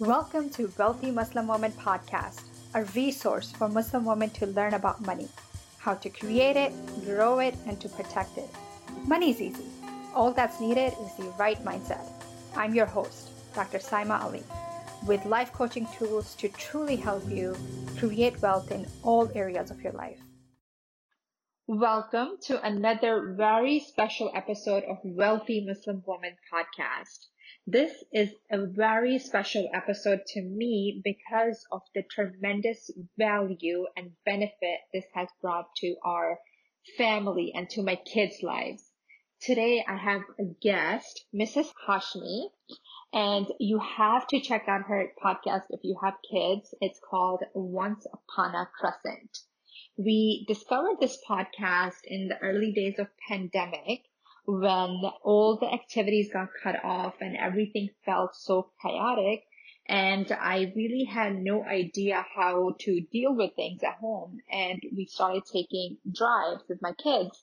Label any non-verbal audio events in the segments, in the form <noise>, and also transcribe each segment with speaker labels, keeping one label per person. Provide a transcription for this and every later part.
Speaker 1: Welcome to Wealthy Muslim Woman Podcast, a resource for Muslim women to learn about money, how to create it, grow it, and to protect it. Money's easy. All that's needed is the right mindset. I'm your host, Dr. Saima Ali, with life coaching tools to truly help you create wealth in all areas of your life. Welcome to another very special episode of Wealthy Muslim Woman Podcast. This is a very special episode to me because of the tremendous value and benefit this has brought to our family and to my kids' lives. Today I have a guest, Mrs. Hashmi, and you have to check out her podcast if you have kids. It's called Once Upon a Crescent. We discovered this podcast in the early days of pandemic when all the activities got cut off and everything felt so chaotic. And I really had no idea how to deal with things at home. And we started taking drives with my kids.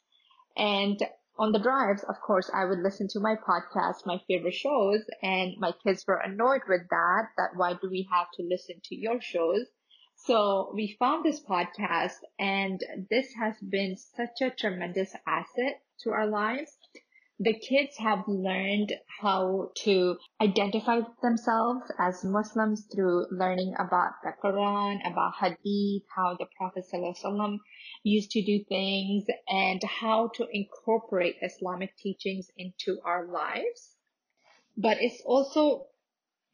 Speaker 1: And on the drives, of course, I would listen to my podcast, my favorite shows, and my kids were annoyed with that, that why do we have to listen to your shows? So we found this podcast and this has been such a tremendous asset to our lives the kids have learned how to identify themselves as Muslims through learning about the Quran, about Hadith, how the Prophet used to do things, and how to incorporate Islamic teachings into our lives. But it's also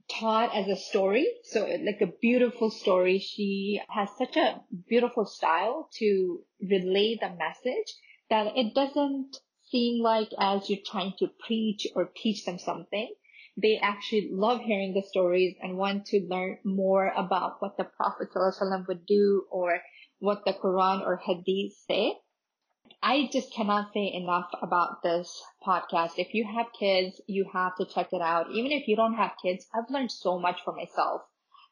Speaker 1: taught as a story. So like a beautiful story. She has such a beautiful style to relay the message that it doesn't seem like as you're trying to preach or teach them something. They actually love hearing the stories and want to learn more about what the Prophet ﷺ would do or what the Quran or Hadith say. I just cannot say enough about this podcast. If you have kids, you have to check it out. Even if you don't have kids, I've learned so much for myself.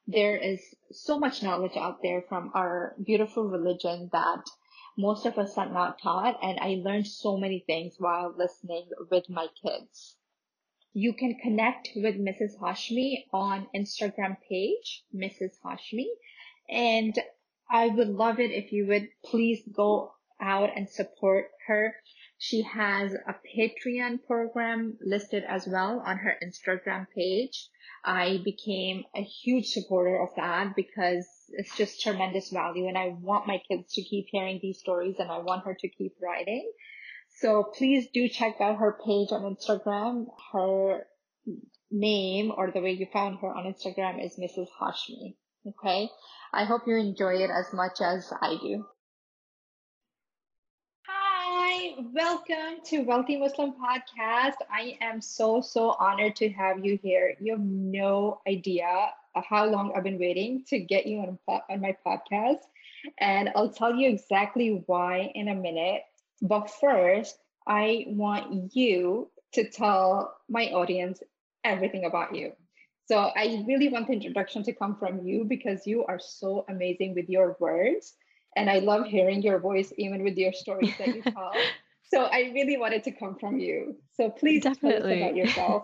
Speaker 1: There is so much knowledge out there from our beautiful religion that most of us are not taught and I learned so many things while listening with my kids. You can connect with Mrs. Hashmi on Instagram page, Mrs. Hashmi, and I would love it if you would please go out and support her. She has a Patreon program listed as well on her Instagram page. I became a huge supporter of that because it's just tremendous value and I want my kids to keep hearing these stories and I want her to keep writing. So please do check out her page on Instagram. Her name or the way you found her on Instagram is Mrs. Hashmi. Okay. I hope you enjoy it as much as I do. Welcome to Wealthy Muslim Podcast. I am so, so honored to have you here. You have no idea how long I've been waiting to get you on, on my podcast. And I'll tell you exactly why in a minute. But first, I want you to tell my audience everything about you. So I really want the introduction to come from you because you are so amazing with your words. And I love hearing your voice, even with your stories that you <laughs> tell. So I really wanted to come from you. So please Definitely. tell us about <laughs> yourself.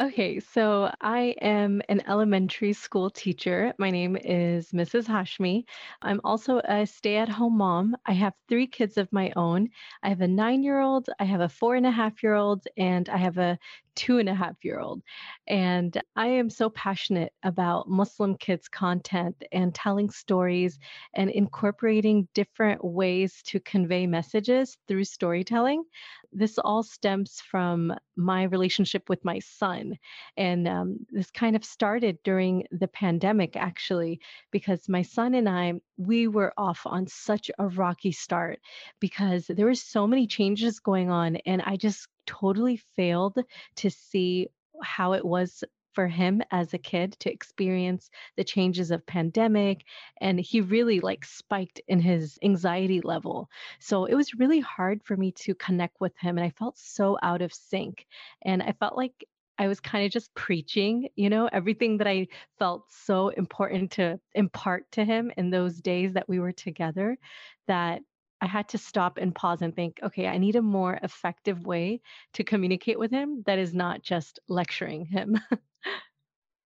Speaker 2: Okay, so I am an elementary school teacher. My name is Mrs. Hashmi. I'm also a stay at home mom. I have three kids of my own. I have a nine year old, I have a four and a half year old, and I have a two and a half year old. And I am so passionate about Muslim kids' content and telling stories and incorporating different ways to convey messages through storytelling. This all stems from my relationship with my son. And um, this kind of started during the pandemic, actually, because my son and I, we were off on such a rocky start because there were so many changes going on. And I just totally failed to see how it was for him as a kid to experience the changes of pandemic and he really like spiked in his anxiety level. So it was really hard for me to connect with him and i felt so out of sync and i felt like I was kind of just preaching, you know, everything that I felt so important to impart to him in those days that we were together that I had to stop and pause and think, okay, I need a more effective way to communicate with him that is not just lecturing him.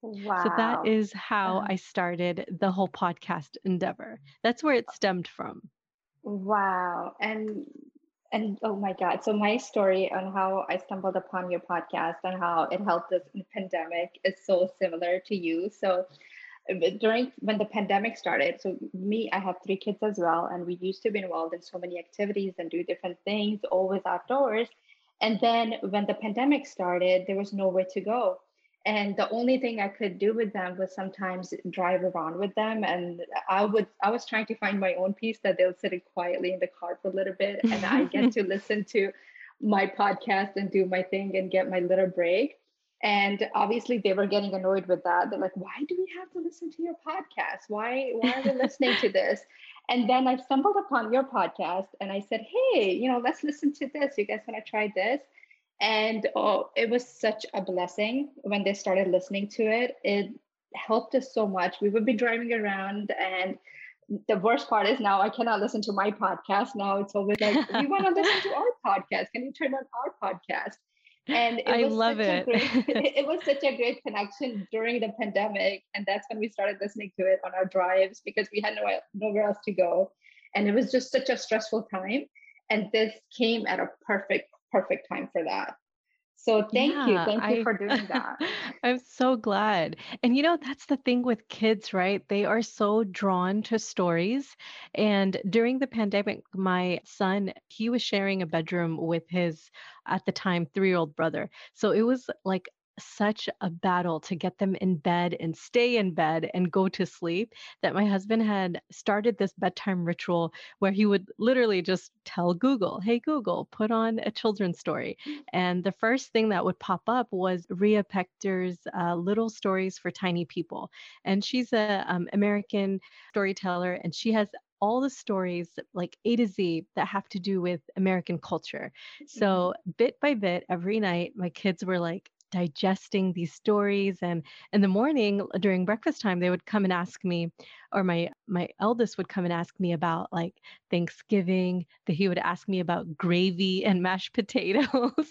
Speaker 2: Wow. So that is how. I started the whole podcast endeavor. That's where it stemmed from.
Speaker 1: Wow. And and oh my God. So my story on how I stumbled upon your podcast and how it helped us in the pandemic is so similar to you. So during when the pandemic started, so me, I have three kids as well, and we used to be involved in so many activities and do different things, always outdoors. And then when the pandemic started, there was nowhere to go. And the only thing i could do with them was sometimes drive around with them. And i would i was trying to find my own peace that they'll sit quietly in the car for a little bit and i get to <laughs> listen to my podcast and do my thing and get my little break and obviously they were getting annoyed with that they're like why do we have to listen to your podcast why why are we <laughs> listening to this and then i stumbled upon your podcast and i said hey you know let's listen to this you guys want to try this and oh, it was such a blessing when they started listening to it. It helped us so much. We would be driving around and the worst part is now I cannot listen to my podcast. Now it's always like, we want to listen to <laughs> our podcast. Can you turn on our podcast?
Speaker 2: And it I was love such it.
Speaker 1: A great, <laughs> <laughs> it was such a great connection during the pandemic. And that's when we started listening to it on our drives because we had no, nowhere else to go. And it was just such a stressful time. And this came at a perfect perfect time for that. So thank yeah, you. Thank you I, for doing that. <laughs>
Speaker 2: I'm so glad. And you know, that's the thing with kids, right? They are so drawn to stories. And during the pandemic, my son, he was sharing a bedroom with his, at the time, three year old brother. So it was like such a battle to get them in bed and stay in bed and go to sleep that my husband had started this bedtime ritual where he would literally just tell Google, Hey, Google, put on a children's story. Mm. And the first thing that would pop up was Rhea Pector's uh, Little Stories for Tiny People. And she's a um, American storyteller and she has all the stories like A to Z that have to do with American culture. So mm-hmm. bit by bit, every night, my kids were like, digesting these stories and in the morning during breakfast time they would come and ask me or my my eldest would come and ask me about like thanksgiving that he would ask me about gravy and mashed <laughs> potatoes.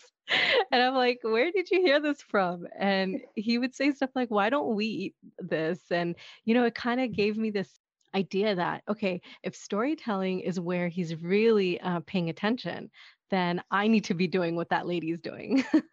Speaker 2: And i'm like where did you hear this from? And <laughs> he would say stuff like why don't we eat this? And you know it kind of gave me this idea that okay if storytelling is where he's really uh, paying attention then i need to be doing what that lady's doing <laughs>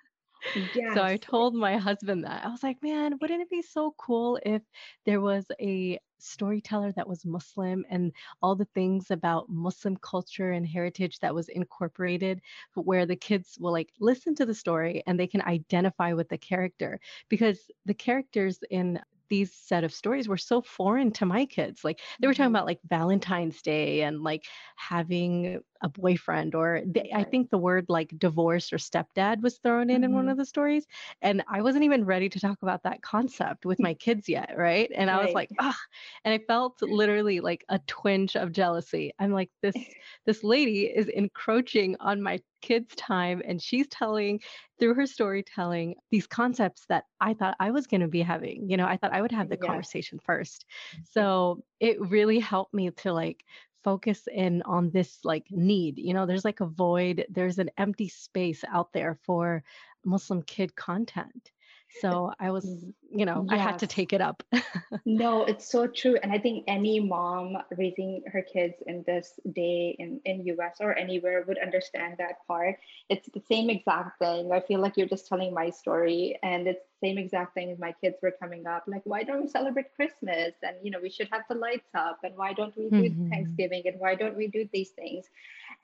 Speaker 2: Yes. So I told my husband that. I was like, man, wouldn't it be so cool if there was a storyteller that was Muslim and all the things about Muslim culture and heritage that was incorporated, where the kids will like listen to the story and they can identify with the character because the characters in these set of stories were so foreign to my kids. Like they were talking mm-hmm. about like Valentine's Day and like having a boyfriend or they, I think the word like divorce or stepdad was thrown in mm-hmm. in one mm-hmm. of the stories and I wasn't even ready to talk about that concept with my kids yet, right? And right. I was like, ah, and I felt literally like a twinge of jealousy. I'm like this <laughs> this lady is encroaching on my kids time and she's telling through her storytelling these concepts that I thought I was going to be having. You know, I thought I would have the yeah. conversation first. So it really helped me to like focus in on this like need you know there's like a void there's an empty space out there for muslim kid content so I was, mm, you know, yes. I had to take it up. <laughs>
Speaker 1: no, it's so true. And I think any mom raising her kids in this day in, in US or anywhere would understand that part. It's the same exact thing. I feel like you're just telling my story and it's the same exact thing as my kids were coming up. Like, why don't we celebrate Christmas? And, you know, we should have the lights up. And why don't we do mm-hmm. Thanksgiving? And why don't we do these things?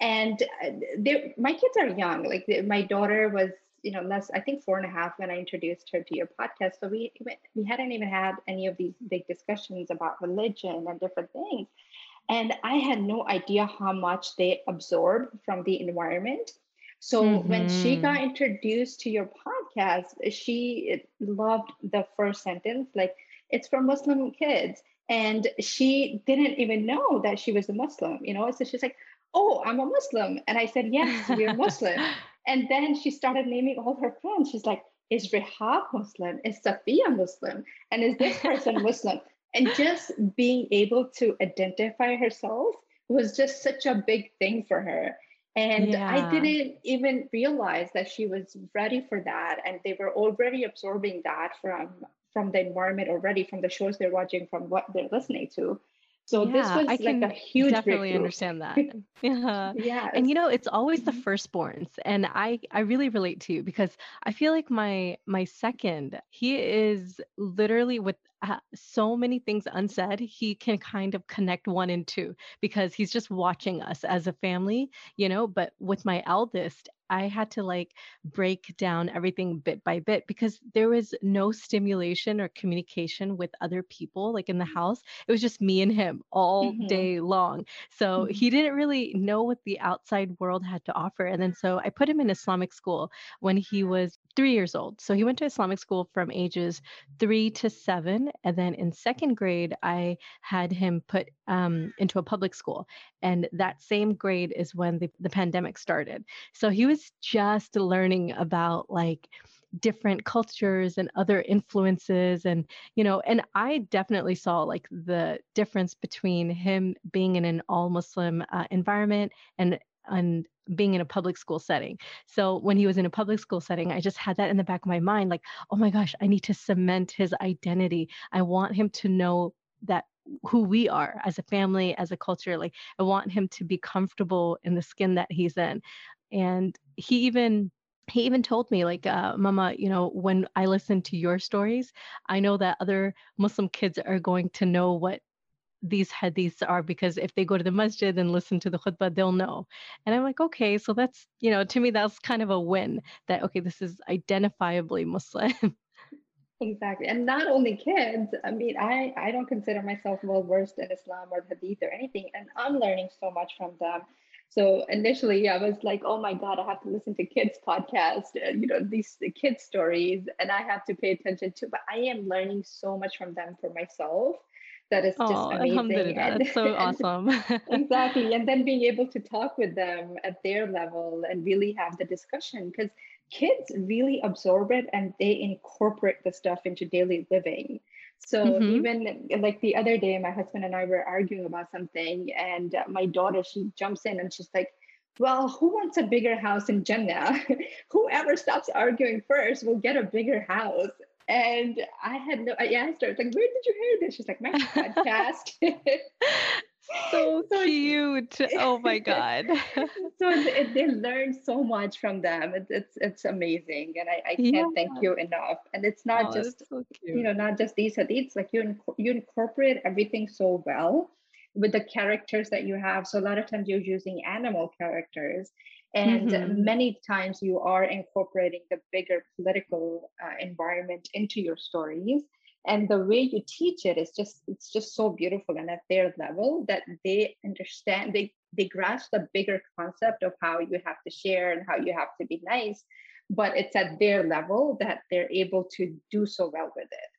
Speaker 1: And uh, my kids are young. Like my daughter was you know less i think four and a half when i introduced her to your podcast so we we hadn't even had any of these big discussions about religion and different things. And i had no idea how much they absorb from the environment. So mm-hmm. when she mm-hmm. got introduced to your podcast she loved the first sentence like it's for muslim kids. And she didn't even know that she was a muslim you know? So she's like oh i'm a muslim. And i said yes we're <laughs> muslim And then she started naming all her friends. She's like, is Rehab Muslim? Is Safiya Muslim? And is this person <laughs> Muslim? And just being able to identify herself was just such a big thing for her. And
Speaker 2: Yeah.
Speaker 1: I didn't even realize that she was ready for that. And they were already absorbing that from from the environment already, from the shows they're watching, from what they're listening to. So this was
Speaker 2: I
Speaker 1: like a
Speaker 2: can
Speaker 1: huge
Speaker 2: definitely understand that. Yeah. <laughs> <laughs> yeah.
Speaker 1: And
Speaker 2: you know, it's always the
Speaker 1: Mhm.
Speaker 2: firstborns. And I I really relate to you because I feel like my my second, he is literally with uh, so many things unsaid, he can kind of connect one and two because he's just watching us as a family, you know, but with my eldest, I had to like break down everything bit by bit because there was no stimulation or communication with other people like in the house. It was just me and him all
Speaker 1: Mhm.
Speaker 2: day long. So
Speaker 1: Mhm.
Speaker 2: he didn't really know what the outside world had to offer. And then so I put him in Islamic school when he was three years old. So he went to Islamic school from ages three to seven. And then in second grade, I had him put um, into a public school. And that same grade is when the, the pandemic started. So he was just learning about like, different cultures and other influences and you know and i definitely saw like the difference between him being in an all muslim uh, environment and and being in a public school setting. So when he was in a public school setting i just had that in the back of my mind like oh my gosh i need to cement his identity. I want him to know that who we are as a family as a culture like i want him to be comfortable in the skin that he's in and he even he even told me like uh, mama you know when i listen to your stories i know that other muslim kids are going to know what these hadiths are because if they go to the masjid and listen to the khutbah they'll know and i'm like okay so that's you know to me that's kind of a win that okay this is identifiably muslim
Speaker 1: Exactly. And not only kids, I mean, I, I don't consider myself well versed in Islam or Hadith or anything, and I'm learning so much from them. So initially, I was like, oh my God, I have to listen to kids' podcast, uh, you know, these the kids' stories, and I have to pay attention to, but I am learning so much from them for myself. That is just
Speaker 2: oh
Speaker 1: amazing. And,
Speaker 2: it's so <laughs> awesome <laughs>
Speaker 1: Exactly. And then being able to talk with them at their level and really have the discussion because kids really absorb it and they incorporate the stuff into daily living. So
Speaker 2: hmm
Speaker 1: even like the other day, my husband and I were arguing about something, and uh, my daughter, she jumps in and she's like, well, who wants a bigger house in Jannah? <laughs> Whoever stops arguing first will get a bigger house. And I had no, I asked her, like, where did you hear this? She's like, my <laughs> podcast. <laughs>
Speaker 2: so
Speaker 1: so
Speaker 2: cute. <laughs> oh my god. <laughs>
Speaker 1: So they, they learn so much from them. It's it's, it's amazing and I, I can't thank you enough. And it's not
Speaker 2: oh
Speaker 1: just
Speaker 2: so
Speaker 1: you know not just these hadiths like you inc- you incorporate everything so well with the characters that you have. So a lot of times you're using animal characters and
Speaker 2: hmm
Speaker 1: many times you are incorporating the bigger political uh, environment into your stories and the way you teach it is just it's just so beautiful and at their level that they understand they they grasp the bigger concept of how you have to share and how you have to be nice but it's at their level that they're able to do so well with it.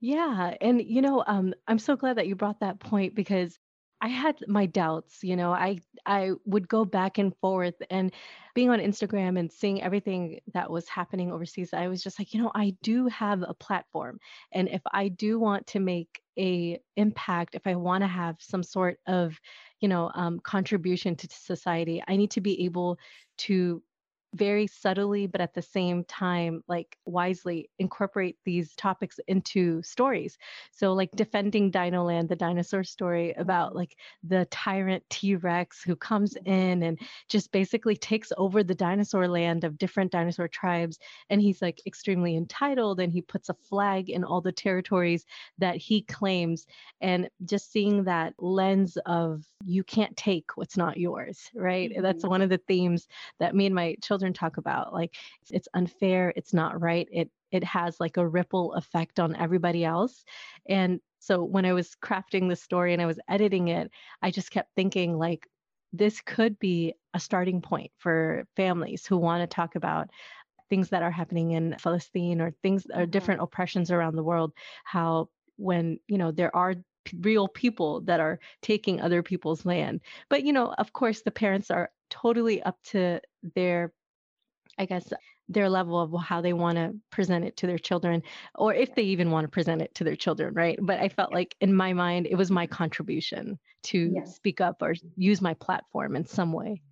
Speaker 2: Yeah, and you know, um, I'm so glad that you brought that point because I had my doubts. You know, I I would go back and forth, and being on Instagram and seeing everything that was happening overseas, I was just like, you know, I do have a platform, and if I do want to make a impact, if I want to have some sort of, you know, um, contribution to society, I need to be able to very subtly but at the same time like wisely incorporate these topics into stories. So like defending dinoland the dinosaur story about like the tyrant t-rex who comes in and just basically takes over the dinosaur land of different dinosaur tribes and he's like extremely entitled and he puts a flag in all the territories that he claims. And just seeing that lens of you can't take what's not yours right? That's
Speaker 1: mhm,
Speaker 2: one of the themes that me and my children talk about like it's, it's unfair it's not right it it has like a ripple effect on everybody else and so when i was crafting the story and i was editing it i just kept thinking like this could be a starting point for families who want to talk about things that are happening in Palestine or things or
Speaker 1: mhm.
Speaker 2: different oppressions around the world how when you know there are p- real people that are taking other people's land but you know of course the parents are totally up to their I guess their level of how they want to present it to their children, or if they even want to present it to their children, right? But I felt like in my mind, it was my contribution to
Speaker 1: Yes.
Speaker 2: speak up or use my platform in some way.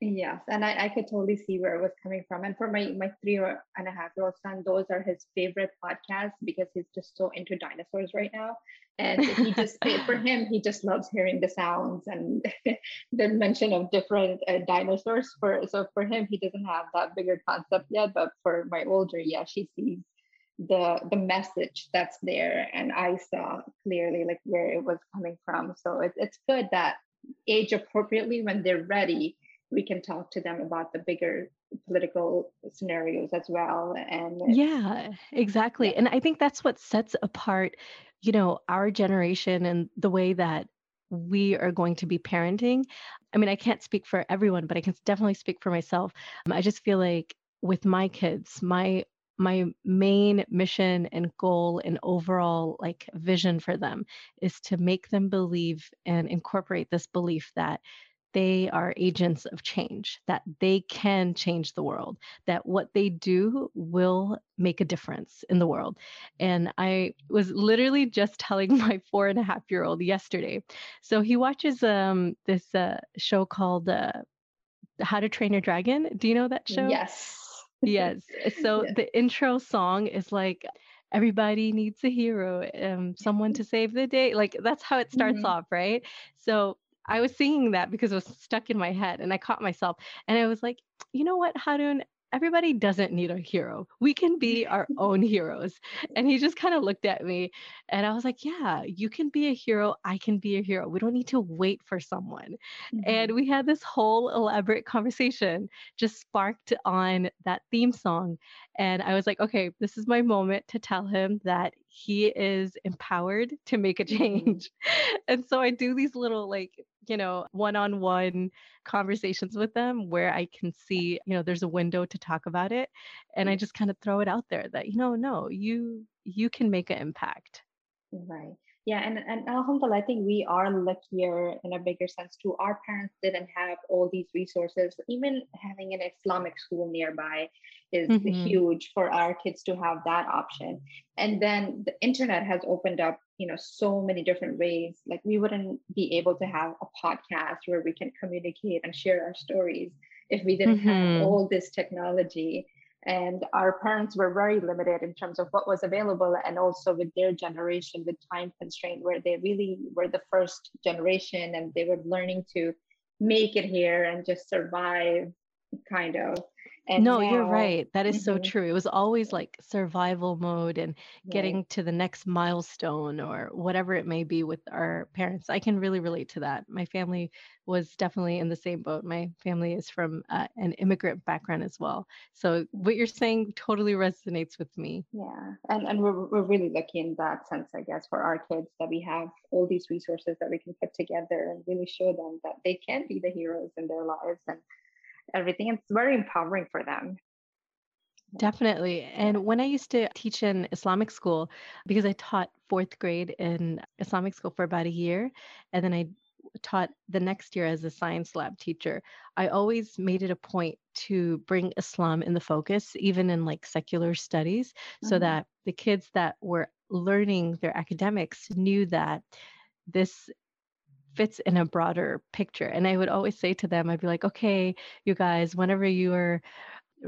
Speaker 1: Yes, and I, I could totally see where it was coming from. And for my my three and a half year old son, those are his favorite podcasts because he's just so into dinosaurs right now. And he just for him, he just loves hearing the sounds and <laughs> the mention of different uh, dinosaurs. For so for him, he doesn't have that bigger concept yet. But for my older, yeah, she sees the the message that's there, and I saw clearly like where it was coming from. So it's it's good that age appropriately when they're ready we can talk to them about the bigger political scenarios as well and
Speaker 2: yeah exactly yeah. and i think that's what sets apart you know our generation and the way that we are going to be parenting i mean i can't speak for everyone but i can definitely speak for myself um, i just feel like with my kids my my main mission and goal and overall like vision for them is to make them believe and incorporate this belief that they are agents of change, that they can change the world, that what they do will make a difference in the world. And I was literally just <laughs> telling my four and a half year old yesterday. So he watches um, this uh, show called uh, How to Train Your Dragon. Do you know that show?
Speaker 1: Yes. <laughs>
Speaker 2: yes. So the intro song is like, everybody needs a hero um, someone to save the day like that's how it starts mm-hmm. off right so I was singing that because it was stuck in my head and I caught myself and I was like, you know what, Harun, everybody doesn't need a hero. We can be <laughs> our own heroes. And he just kind of looked at me and I was like, yeah, you can be a hero. I can be a hero. We don't need to wait for someone. Mm-hmm. And we had this whole elaborate conversation just sparked on that theme song. And I was like, okay, this is my moment to tell him that he is empowered to make a mm-hmm. change. <laughs> and so I do these little like you know, one on one conversations with them where I can see, you know, there's a window to talk about it. And I just kind of throw it out there that, you know, no, you you can make an impact.
Speaker 1: Right. Yeah, and, and alhamdulillah, I think we are luckier in a bigger sense too. Our parents didn't have all these resources. Even having an Islamic school nearby is mm-hmm. huge for our kids to have that option. And then the internet has opened up, you know, so many different ways. Like we wouldn't be able to have a podcast where we can communicate and share our stories if we didn't mm-hmm. have all this technology and our parents were very limited in terms of what was available and also with their generation with time constraint where they really were the first generation and they were learning to make it here and just survive kind of
Speaker 2: and no, now, you're right. That is mm-hmm. so true. It was always like survival mode and getting right. to the next milestone or whatever it may be with our parents. I can really relate to that. My family was definitely in the same boat. My family is from uh, an immigrant background as well. So what you're saying totally resonates with me.
Speaker 1: Yeah. And, and we're, we're really lucky in that sense, I guess, for our kids that we have all these resources that we can put together and really show them that they can be the heroes in their lives and everything. It's very empowering for them.
Speaker 2: Definitely. And when I used to teach in Islamic school, because I taught fourth grade in Islamic school for about a year, and then I taught the next year as a science lab teacher, I always made it a point to bring Islam in the focus, even in like secular studies, mm-hmm. so that the kids that were learning their academics knew that this fits in a broader picture. And I would always say to them, I'd be like, okay, you guys, whenever you are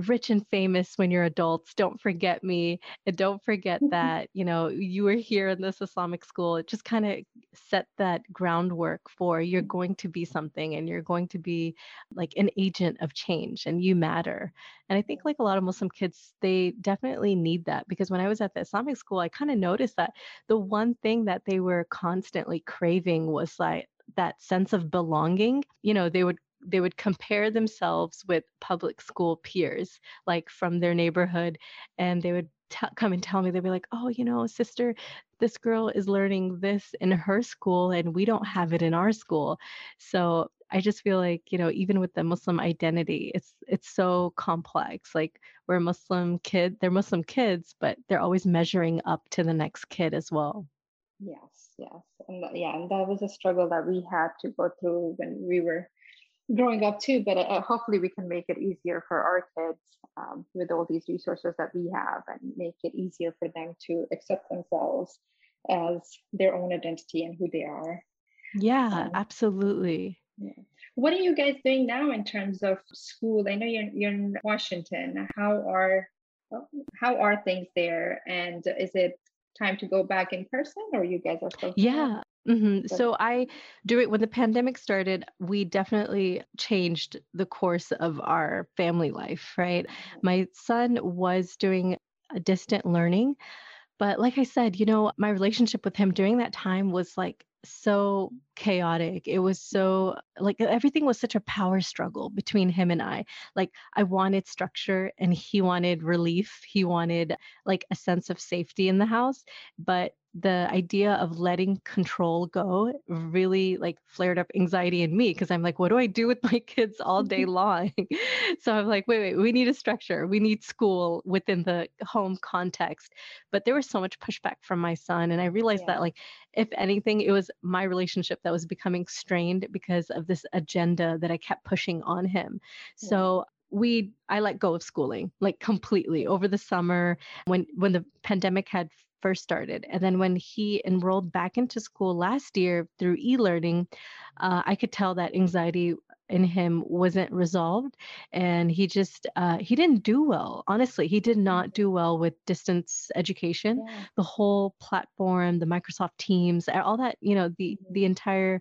Speaker 2: rich and famous when you're adults, don't forget me. And don't forget mm-hmm. that, you know, you were here in this Islamic school. It just kind of set that groundwork for you're mm-hmm. going to be something and you're going to be like an agent of change and you matter. And I think like a lot of Muslim kids, they definitely need that because when I was at the Islamic school, I kind of noticed that the one thing that they were constantly craving was like that sense of belonging you know they would they would compare themselves with public school peers like from their neighborhood and they would t- come and tell me they'd be like oh you know sister this girl is learning this in her school and we don't have it in our school. So i just feel like you know even with the muslim identity it's it's so complex like we're muslim kid they're muslim kids but they're always measuring up to the next kid as well.
Speaker 1: Yes yes and yeah and that was a struggle that we had to go through when we were growing up too but uh, hopefully we can make it easier for our kids um, with all these resources that we have and make it easier for them to accept themselves as their own identity and who they are
Speaker 2: yeah um, absolutely
Speaker 1: yeah. What are you guys doing now in terms of school? I know you're you're in Washington. How are how are things there? And is it time to go back in person, or you guys are still?
Speaker 2: Yeah. Mm-hmm. So I, do it when the pandemic started, we definitely changed the course of our family life. Right, mm-hmm. my son was doing a distant learning, but like I said, you know, my relationship with him during that time was like so chaotic. It was so like everything was such a power struggle between him and I. Like I wanted structure and he wanted relief. He wanted like a sense of safety in the house, but the idea of letting control go really like flared up anxiety in me because I'm like, what do I do with my kids all day <laughs> long? <laughs> so I'm like, wait, wait, we need a structure. We need school within the home context. But there was so much pushback from my son. And I realized yeah. that, like, if anything, it was my relationship that was becoming strained because of this agenda that I kept pushing on him. Yeah. So we i let go of schooling like completely over the summer when when the pandemic had first started. And then when he enrolled back into school last year through e learning, uh, I could tell that anxiety in him wasn't resolved and he just uh, he didn't do well honestly he did not do well with distance education yeah. the whole platform the microsoft teams all that you know the the mm-hmm. entire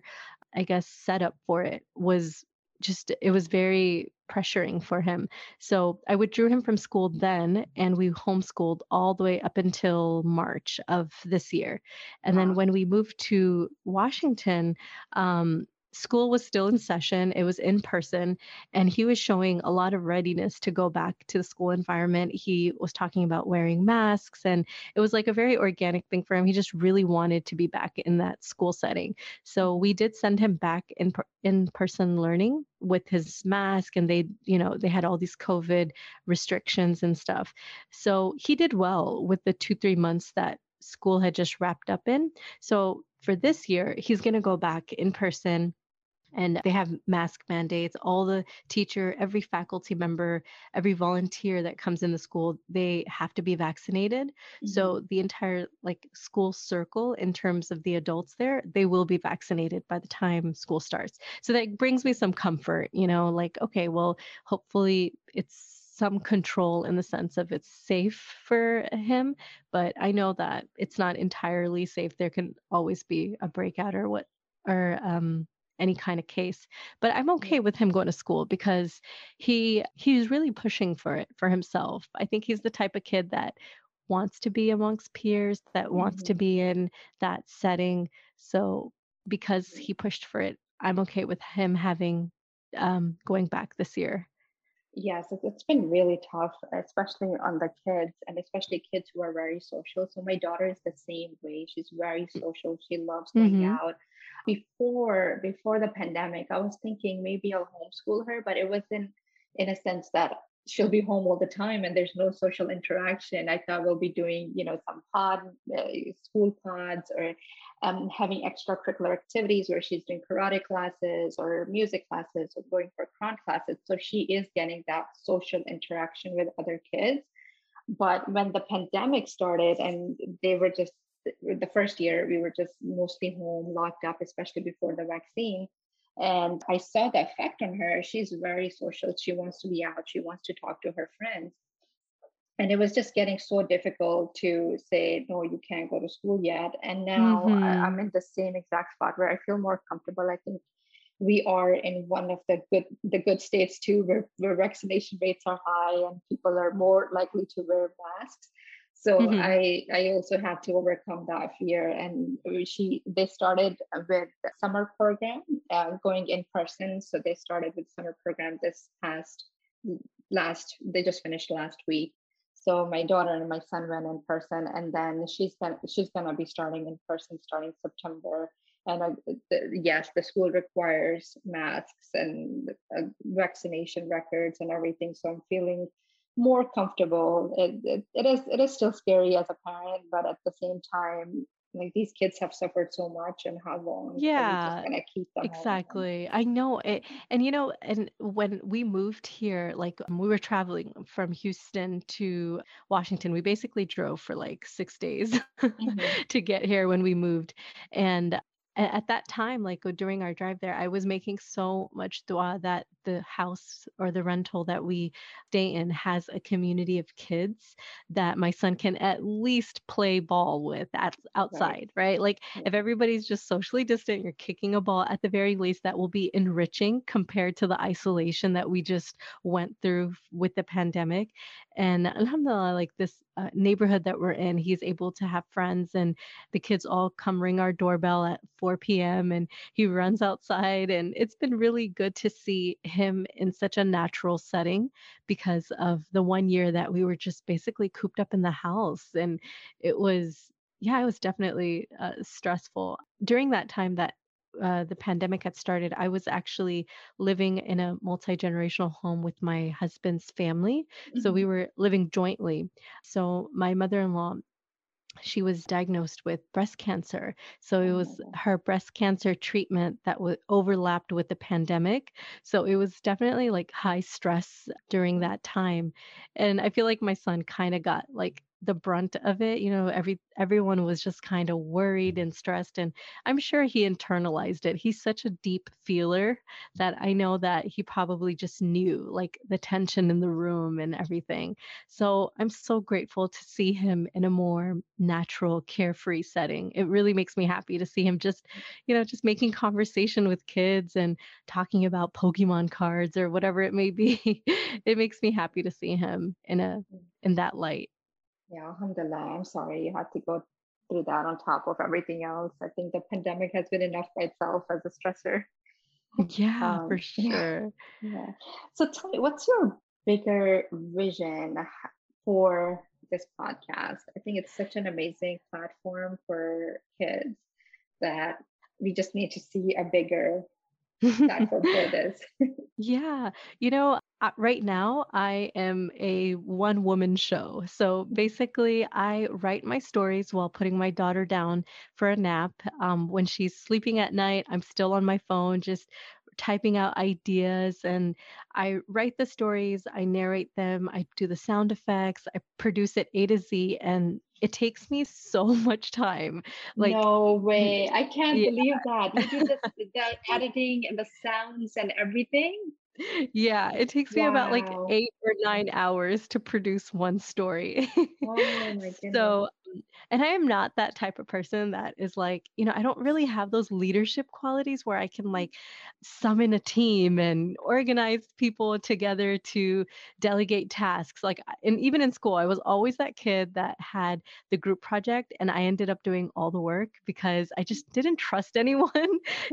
Speaker 2: i guess setup for it was just it was very pressuring for him. So I withdrew him from school then, and we homeschooled all the way up until March of this year. And wow. then when we moved to Washington, um, school was still in session, it was in person, and he was showing a lot of readiness to go back to the school environment. He was talking about wearing masks, and it was like a very organic thing for him. He just really wanted to be back in that school setting. So we did send him back in in person learning with his mask and they you know they had all these covid restrictions and stuff so he did well with the 2 3 months that school had just wrapped up in so for this year he's going to go back in person and they have mask mandates. All the teacher every faculty member every volunteer that comes in the school they have to be vaccinated. Mm-hmm. so the entire like school circle in terms of the adults there they will be vaccinated by the time school starts. So that brings me some comfort you know like okay well hopefully it's some control in the sense of it's safe for him but i know that it's not entirely safe. There can always be a breakout or what or um any kind of case but i'm okay with him going to school because he he's really pushing for it for himself. I think he's the type of kid that wants to be amongst peers that wants mm-hmm. to be in that setting. So because he pushed for it i'm okay with him having um, going back this year
Speaker 1: Yes, it's been really tough, especially on the kids and especially kids who are very social. So my daughter is the same way. She's very social. She loves going mm-hmm. out. Before before the pandemic, I was thinking maybe I'll homeschool her, but it wasn't in a sense that she'll be home all the time and there's no social interaction. I thought we'll be doing, you know, some pod, uh, school pods or um, having extracurricular activities where she's doing karate classes or music classes or going for Quran classes. So she is getting that social interaction with other kids. But when the pandemic started and they were just the first year, we were just mostly home, locked up, especially before the vaccine. And I saw the effect on her. She's very social. She wants to be out. She wants to talk to her friends and it was just getting so difficult to say no you can't go to school yet and now mm-hmm. I, am in the same exact spot where i feel more comfortable i think we are in one of the good the good states too where, where vaccination rates are high and people are more likely to wear masks so mm-hmm. i i also had to overcome that fear and she they started with summer program uh, going in person so they started with summer program this past last they just finished last week so my daughter and my son went in person, and then she's gonna she's gonna be starting in person starting September. And uh, the, yes, the school requires masks and uh, vaccination records and everything. So I'm feeling more comfortable. It, it, it is it is still scary as a parent, but at the same time, like these kids have suffered so much and how long
Speaker 2: yeah exactly i know it and you know and when we moved here like um, we were traveling from houston to washington we basically drove for like six days mm-hmm. <laughs> to get here when we moved and at that time, like uh, during our drive there, I was making so much dua that the house or the rental that we stay in has a community of kids that my son can at least play ball with at, outside, right? right? Like yeah. if everybody's just socially distant, you're kicking a ball at the very least, that will be enriching compared to the isolation that we just went through with the pandemic. And alhamdulillah, like this uh, neighborhood that we're in, he's able to have friends and the kids all come ring our doorbell at 4 p.m. and he runs outside. And it's been really good to see him in such a natural setting because of the one year that we were just basically cooped up in the house. And it was, yeah, it was definitely uh, stressful. During that time that uh, the pandemic had started, I was actually living in a multi generational home with my husband's family. Mm-hmm. So we mm-hmm. were living jointly. So my mother in law, she was diagnosed with breast cancer. So it was oh. her breast cancer treatment that was overlapped with the pandemic. So it was definitely like high stress during that time. And I feel like my son kind of got like the brunt of it you know every everyone was just kind of worried and stressed and i'm sure he internalized it. He's such a deep feeler that i know that he probably just knew like the tension in the room and everything. So i'm so grateful to see him in a more natural carefree setting. It really makes me happy to see him just you know just making conversation with kids and talking about pokemon cards or whatever it may be. <laughs> It makes me happy to see him in a in that light
Speaker 1: yeah, alhamdulillah. I'm sorry you had to go through that on top of everything else. I think the pandemic has been enough by itself as a stressor.
Speaker 2: Yeah, um, for sure.
Speaker 1: Yeah. So tell me, what's your bigger vision for this podcast? I think it's such an amazing platform for kids that we just need to see a bigger platform for this.
Speaker 2: yeah. You know, right now I am a one woman show. So basically, I write my stories while putting my daughter down for a nap. Um, when she's sleeping at night, I'm still on my phone, just typing out ideas and I write the stories, I narrate them, I do the sound effects, I produce it A to Z and it takes me so <laughs> much time.
Speaker 1: Like no way. I can't yeah. believe that. You do the, <laughs> the editing and the sounds and everything.
Speaker 2: Yeah, it takes me about like eight or nine hours to produce one story. Oh my <laughs> goodness. so and I am not that type of person that is like, you know, I don't really have those leadership qualities where I can like summon a team and organize people together to delegate tasks. Like, and even in school, I was always that kid that had the group project and I ended up doing all the work because I just didn't trust <laughs> anyone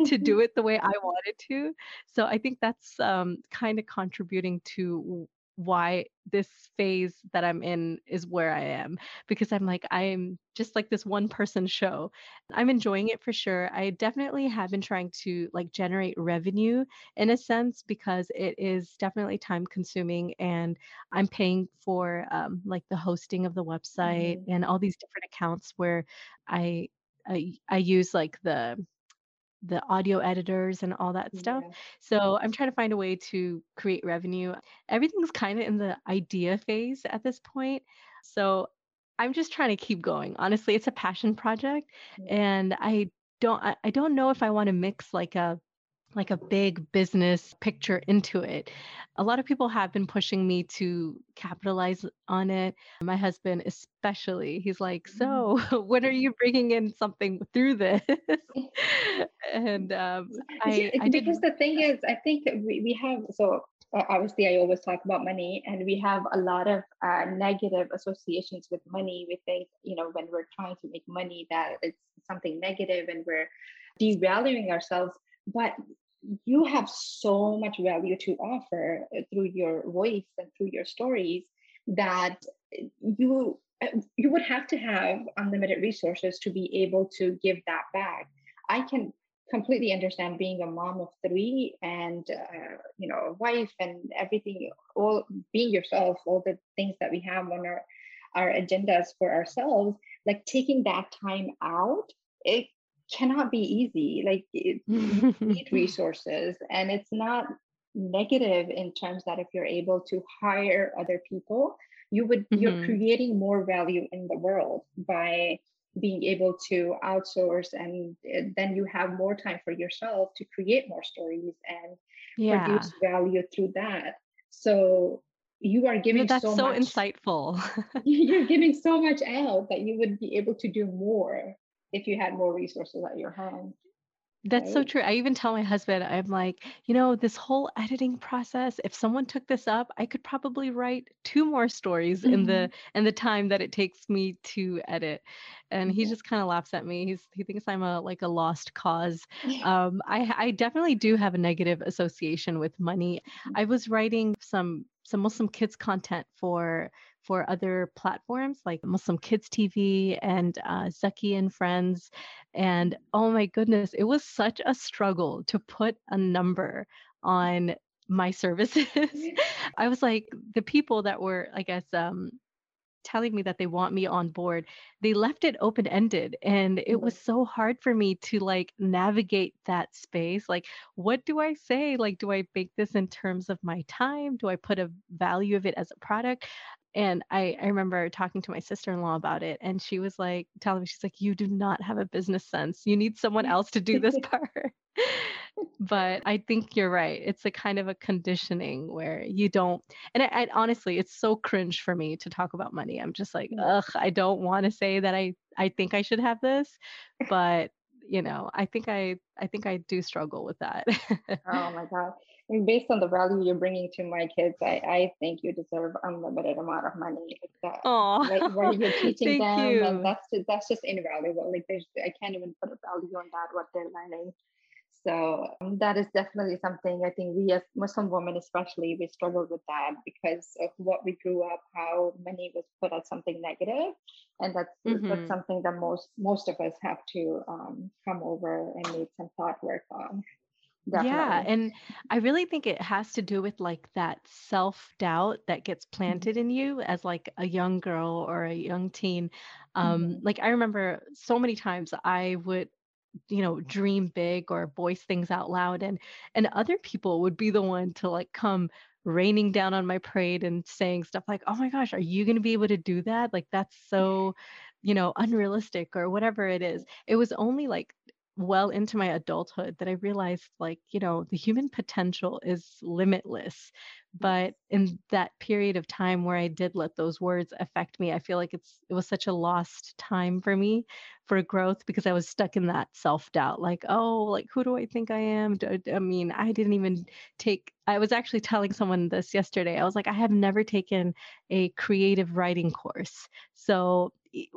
Speaker 2: to do it the way I wanted to. So I think that's um, kind of contributing to why this phase that I'm in is where I am because I'm like, I'm just like this one person show. I'm enjoying it for sure. I definitely have been trying to like generate revenue in a sense because it is definitely time consuming and I'm paying for um, like the hosting of the website mm-hmm. and all these different accounts where I, I, I use like the the audio editors and all that stuff. Yeah. So I'm trying to find a way to create revenue. Everything's kind of in the idea phase at this point. So I'm just trying to keep going. Honestly, it's a passion project yeah. and I don't I, I don't know if I want to mix like a like a big business picture into it. A lot of people have been pushing me to capitalize on it. My husband, especially, he's like, So, mm. <laughs> when are you bringing in something through this? <laughs> and um, I,
Speaker 1: I because the thing is, I think we, we have so uh, obviously I always talk about money, and we have a lot of uh, negative associations with money. We think, you know, when we're trying to make money, that it's something negative and we're devaluing ourselves. But you have so much value to offer uh, through your voice and through your stories that you uh, you would have to have unlimited resources to be able to give that back. I can completely understand being a mom of three and uh, you know a wife and everything all being yourself all the things that we have on our our agendas for ourselves. Like taking that time out it cannot be easy. Like it, you need <laughs> resources, and it's not negative in terms that if you're able to hire other people, you would mm-hmm. you're creating more value in the world by being able to outsource and uh, then you have more time for yourself to create more stories and yeah. produce value through that so you are giving
Speaker 2: that's
Speaker 1: so,
Speaker 2: so
Speaker 1: much,
Speaker 2: insightful <laughs> <laughs>
Speaker 1: you're giving so much out that you would be able to do more if you had more resources at your hand
Speaker 2: that's right? so true. I even tell my husband, I'm like, you know, this whole editing process, if someone took this up, I could probably write two more stories mm-hmm. in the mm-hmm. in the time that it takes me to edit. And he just kind of laughs at me. He's he thinks I'm a like a lost cause. <laughs> Um, I I definitely do have a negative association with money. Mm-hmm. I was writing some some Muslim kids content for for other platforms like Muslim Kids TV and uh, Zaki and Friends. And oh my goodness, it was such a struggle to put a number on my services. <laughs> <laughs> I was like, the people that were, I guess, um, telling me that they want me on board they left it open ended and it was so hard for me to like navigate that space like what do i say like do i make this in terms of my time do i put a value of it as a product and I, I remember talking to my sister-in-law about it and she was like telling me she's like you do not have a business sense. You need someone else to do this <laughs> part. But i think you're right. It's a kind of a conditioning where you don't and I, I, honestly it's so cringe for me to talk about money. I'm just like mm. ugh i don't want to say that i i think i should have this but you know i think i i think i do struggle with that.
Speaker 1: Oh my god and based on the value you're bringing to my kids, I, I think you deserve unlimited amount of money. <laughs> Like that, where you're teaching them, you. and that's just, that's just invaluable. Like there's, I can't even put a value on that what they're learning. So um, that is definitely something I think we as Muslim women, especially, we struggle with that because of what we grew up, how money was put as something negative, and that's mm-hmm. that's something that most most of us have to um, come over and need some thought work on.
Speaker 2: Definitely. Yeah. And I really think it has to do with like that self doubt that gets mm-hmm. planted in you as like a young girl or a young teen. Um, mm-hmm. Like I remember so many times I would you know dream big or voice things out loud and and other people would be the one to like come raining down on my parade and saying stuff like oh my gosh are you going to be able to do that like that's <laughs> so you know unrealistic or whatever it is it was only like well into my adulthood that I realized like, you know, the human potential is limitless. But in that period of time where I did let those words affect me, I feel like it's it was such a lost time for me for growth because I was stuck in that self-doubt like, oh, like who do I think I am? I mean, I didn't even take I was actually telling someone this yesterday. I was like, I have never taken a creative writing course. So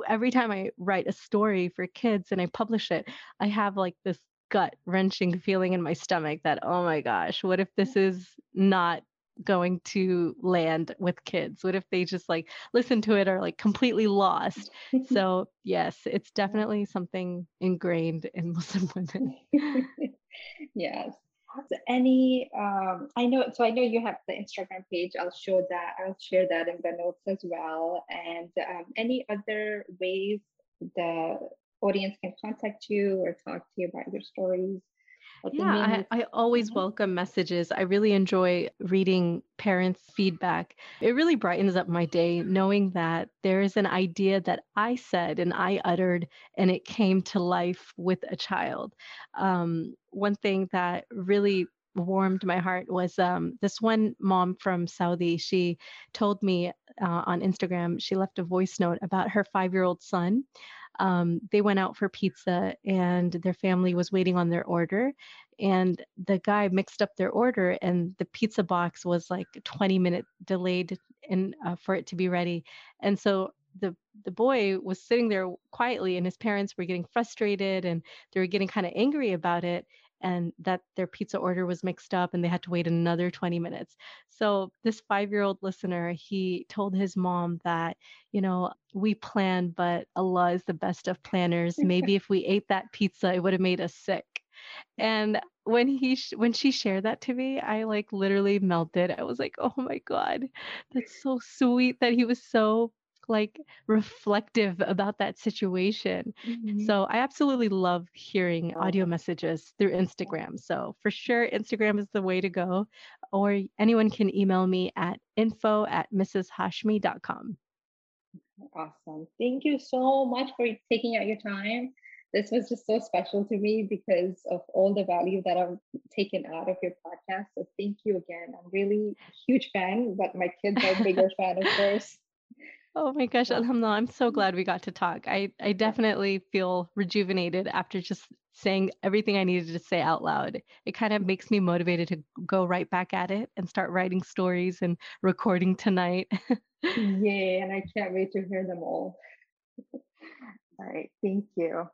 Speaker 2: every time I write a story for kids and I publish it, I have like this gut wrenching feeling in my stomach that, oh my gosh, what if this is not going to land with kids? What if they just like listen to it or like completely lost? <laughs> so, yes, it's definitely something ingrained in <laughs> Muslim women. <laughs>
Speaker 1: yes any um i know so i know you have the instagram page i'll show that i'll share that in the notes as well and um, any other ways the audience can contact you or talk to you about your stories
Speaker 2: yeah, I, I, always mm-hmm. welcome messages. I really enjoy reading parents' feedback. It really brightens up my day knowing that there is an idea that I said and I uttered and it came to life with a child. Um, one thing that really warmed my heart was um, this one mom from Saudi. She told me uh, on Instagram, she left a voice note about her five year old son um, they went out for pizza and their family was waiting on their order and the guy mixed up their order and the pizza box was like 20 minute delayed in uh, for it to be ready and so the the boy was sitting there quietly and his parents were getting frustrated and they were getting kind of angry about it and that their pizza order was mixed up and they had to wait another 20 minutes. So this 5-year-old listener, he told his mom that, you know, we plan but Allah is the best of planners. Maybe if we ate that pizza it would have made us sick. And when he sh- when she shared that to me, I like literally melted. I was like, "Oh my god. That's so sweet that he was so like reflective about that situation. Mm-hmm. So I absolutely love hearing audio messages through Instagram. So for sure, Instagram is the way to go. Or anyone can email me at info at mrshashmi.com.
Speaker 1: Awesome. Thank you so much for taking out your time. This was just so special to me because of all the value that I've taken out of your podcast. So thank you again. I'm really a huge fan, but my kids are a bigger fan, of <laughs> course.
Speaker 2: Oh my gosh, Alhamdulillah, I'm so mm-hmm. glad we got to talk. I, I definitely feel rejuvenated after just saying everything I needed to say out loud. It kind of mm-hmm. makes me motivated to go right back at it and start writing stories and recording tonight. <laughs>
Speaker 1: Yeah, and I can't wait to hear them all. All right, thank you.